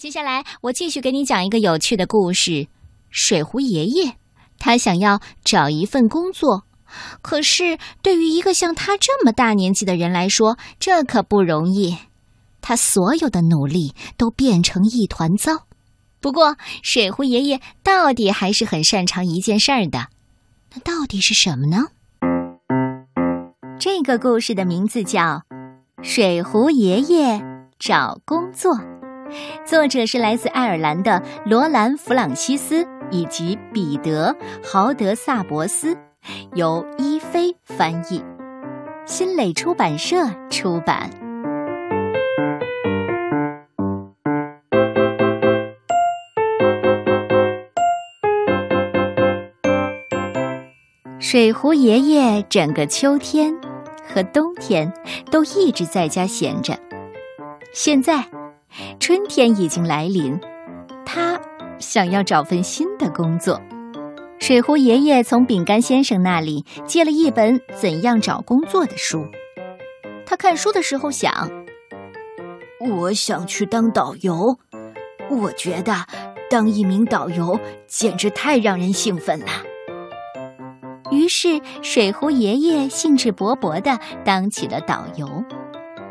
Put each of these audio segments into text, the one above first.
接下来，我继续给你讲一个有趣的故事。水壶爷爷，他想要找一份工作，可是对于一个像他这么大年纪的人来说，这可不容易。他所有的努力都变成一团糟。不过，水壶爷爷到底还是很擅长一件事儿的。那到底是什么呢？这个故事的名字叫《水壶爷爷找工作》，作者是来自爱尔兰的罗兰·弗朗西斯以及彼得·豪德萨博斯，由伊菲翻译，新蕾出版社出版。水壶爷爷整个秋天和冬天都一直在家闲着。现在，春天已经来临，他想要找份新的工作。水壶爷爷从饼干先生那里借了一本《怎样找工作》的书。他看书的时候想：“我想去当导游。我觉得当一名导游简直太让人兴奋了。”于是，水壶爷爷兴致勃勃地当起了导游。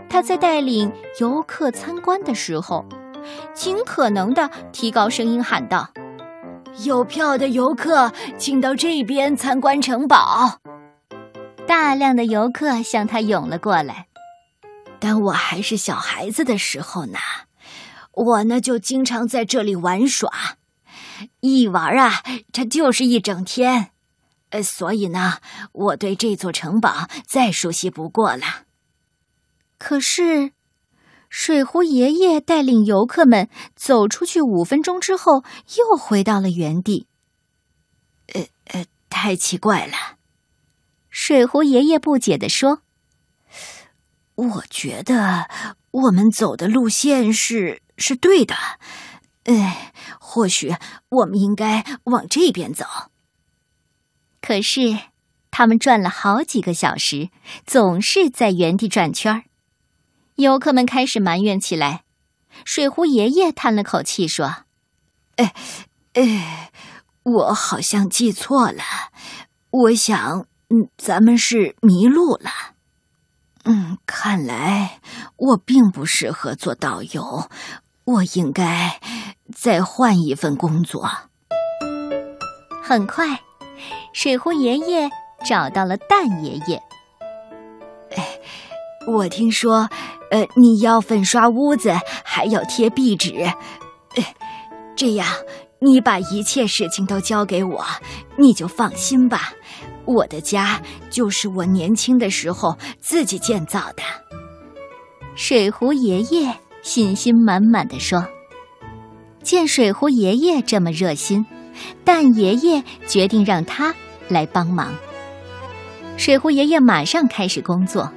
他在带领游客参观的时候，尽可能的提高声音喊道：“有票的游客，请到这边参观城堡。”大量的游客向他涌了过来。当我还是小孩子的时候呢，我呢就经常在这里玩耍，一玩啊，这就是一整天。呃，所以呢，我对这座城堡再熟悉不过了。可是，水壶爷爷带领游客们走出去五分钟之后，又回到了原地。呃呃，太奇怪了！水壶爷爷不解地说：“我觉得我们走的路线是是对的。哎，或许我们应该往这边走。”可是，他们转了好几个小时，总是在原地转圈儿。游客们开始埋怨起来。水壶爷爷叹了口气说：“哎，哎，我好像记错了。我想，嗯，咱们是迷路了。嗯，看来我并不适合做导游。我应该再换一份工作。”很快。水壶爷爷找到了蛋爷爷。哎，我听说，呃，你要粉刷屋子，还要贴壁纸。哎，这样，你把一切事情都交给我，你就放心吧。我的家就是我年轻的时候自己建造的。水壶爷爷信心满满的说：“见水壶爷爷这么热心。”蛋爷爷决定让他来帮忙。水壶爷爷马上开始工作，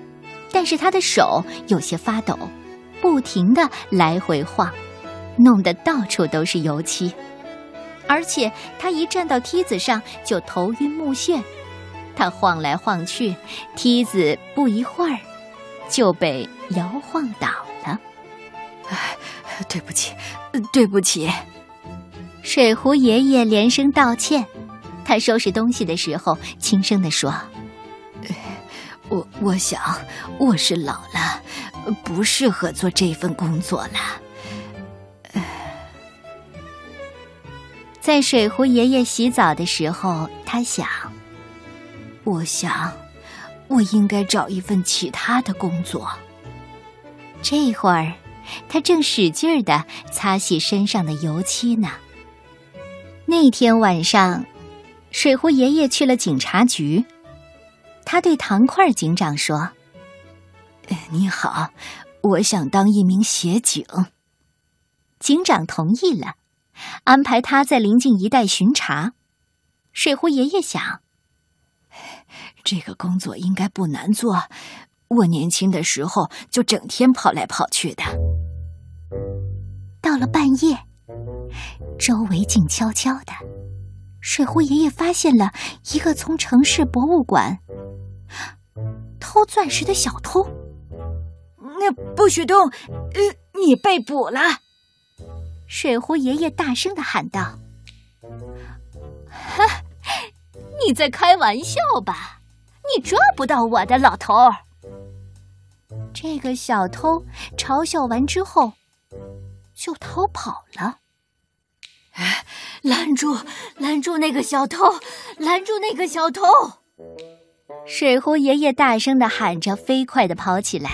但是他的手有些发抖，不停的来回晃，弄得到处都是油漆。而且他一站到梯子上就头晕目眩，他晃来晃去，梯子不一会儿就被摇晃倒了。哎，对不起，对不起。水壶爷爷连声道歉，他收拾东西的时候轻声地说：“我我想我是老了，不适合做这份工作了。”在水壶爷爷洗澡的时候，他想：“我想我应该找一份其他的工作。”这会儿，他正使劲儿的擦洗身上的油漆呢。那天晚上，水壶爷爷去了警察局。他对糖块警长说：“你好，我想当一名协警。”警长同意了，安排他在临近一带巡查。水壶爷爷想：“这个工作应该不难做，我年轻的时候就整天跑来跑去的。”到了半夜。周围静悄悄的，水壶爷爷发现了一个从城市博物馆偷钻石的小偷。那不许动！呃，你被捕了。水壶爷爷大声的喊道：“哈，你在开玩笑吧？你抓不到我的，老头！”这个小偷嘲笑完之后，就逃跑了。哎，拦住！拦住那个小偷！拦住那个小偷！水壶爷爷大声的喊着，飞快的跑起来。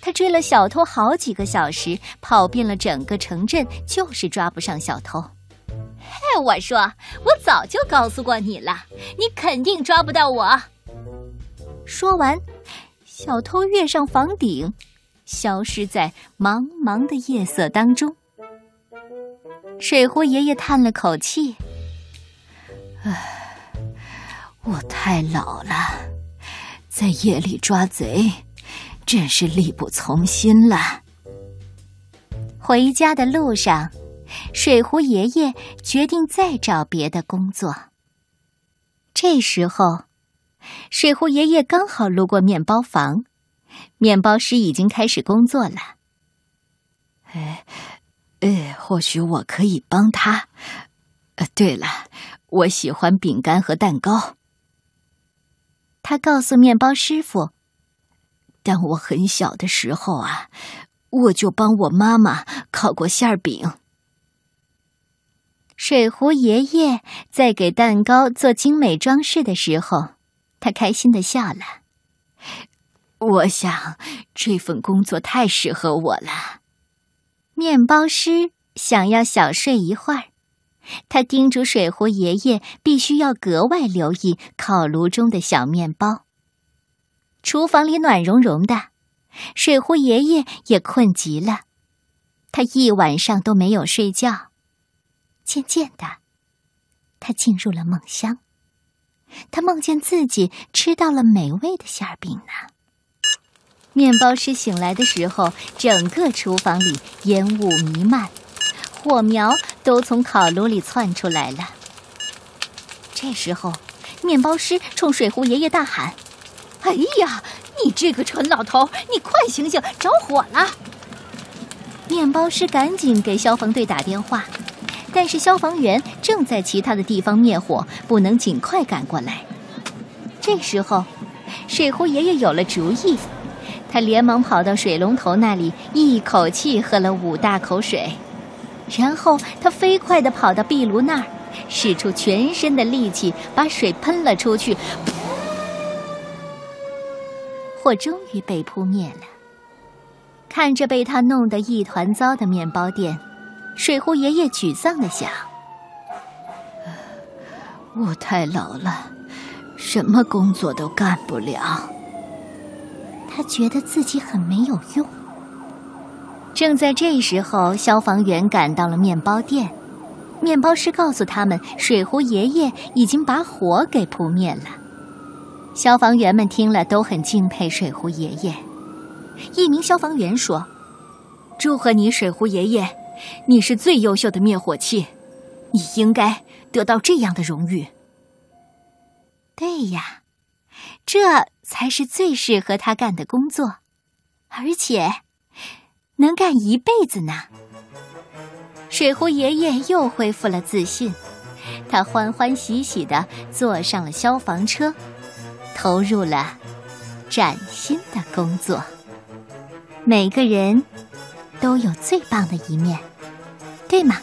他追了小偷好几个小时，跑遍了整个城镇，就是抓不上小偷。嘿，我说，我早就告诉过你了，你肯定抓不到我。说完，小偷跃上房顶，消失在茫茫的夜色当中。水壶爷爷叹了口气：“唉，我太老了，在夜里抓贼，真是力不从心了。”回家的路上，水壶爷爷决定再找别的工作。这时候，水壶爷爷刚好路过面包房，面包师已经开始工作了。哎。呃，或许我可以帮他。呃，对了，我喜欢饼干和蛋糕。他告诉面包师傅：“当我很小的时候啊，我就帮我妈妈烤过馅饼。”水壶爷爷在给蛋糕做精美装饰的时候，他开心的笑了。我想这份工作太适合我了。面包师想要小睡一会儿，他叮嘱水壶爷爷必须要格外留意烤炉中的小面包。厨房里暖融融的，水壶爷爷也困极了，他一晚上都没有睡觉。渐渐的，他进入了梦乡，他梦见自己吃到了美味的馅饼呢。面包师醒来的时候，整个厨房里烟雾弥漫，火苗都从烤炉里窜出来了。这时候，面包师冲水壶爷爷大喊：“哎呀，你这个蠢老头，你快醒醒，着火了！”面包师赶紧给消防队打电话，但是消防员正在其他的地方灭火，不能尽快赶过来。这时候，水壶爷爷有了主意。他连忙跑到水龙头那里，一口气喝了五大口水，然后他飞快地跑到壁炉那儿，使出全身的力气把水喷了出去，火终于被扑灭了。看着被他弄得一团糟的面包店，水壶爷爷沮丧地想：“我太老了，什么工作都干不了。”他觉得自己很没有用。正在这时候，消防员赶到了面包店，面包师告诉他们，水壶爷爷已经把火给扑灭了。消防员们听了都很敬佩水壶爷爷。一名消防员说：“祝贺你，水壶爷爷，你是最优秀的灭火器，你应该得到这样的荣誉。”对呀。这才是最适合他干的工作，而且能干一辈子呢。水壶爷爷又恢复了自信，他欢欢喜喜的坐上了消防车，投入了崭新的工作。每个人都有最棒的一面，对吗？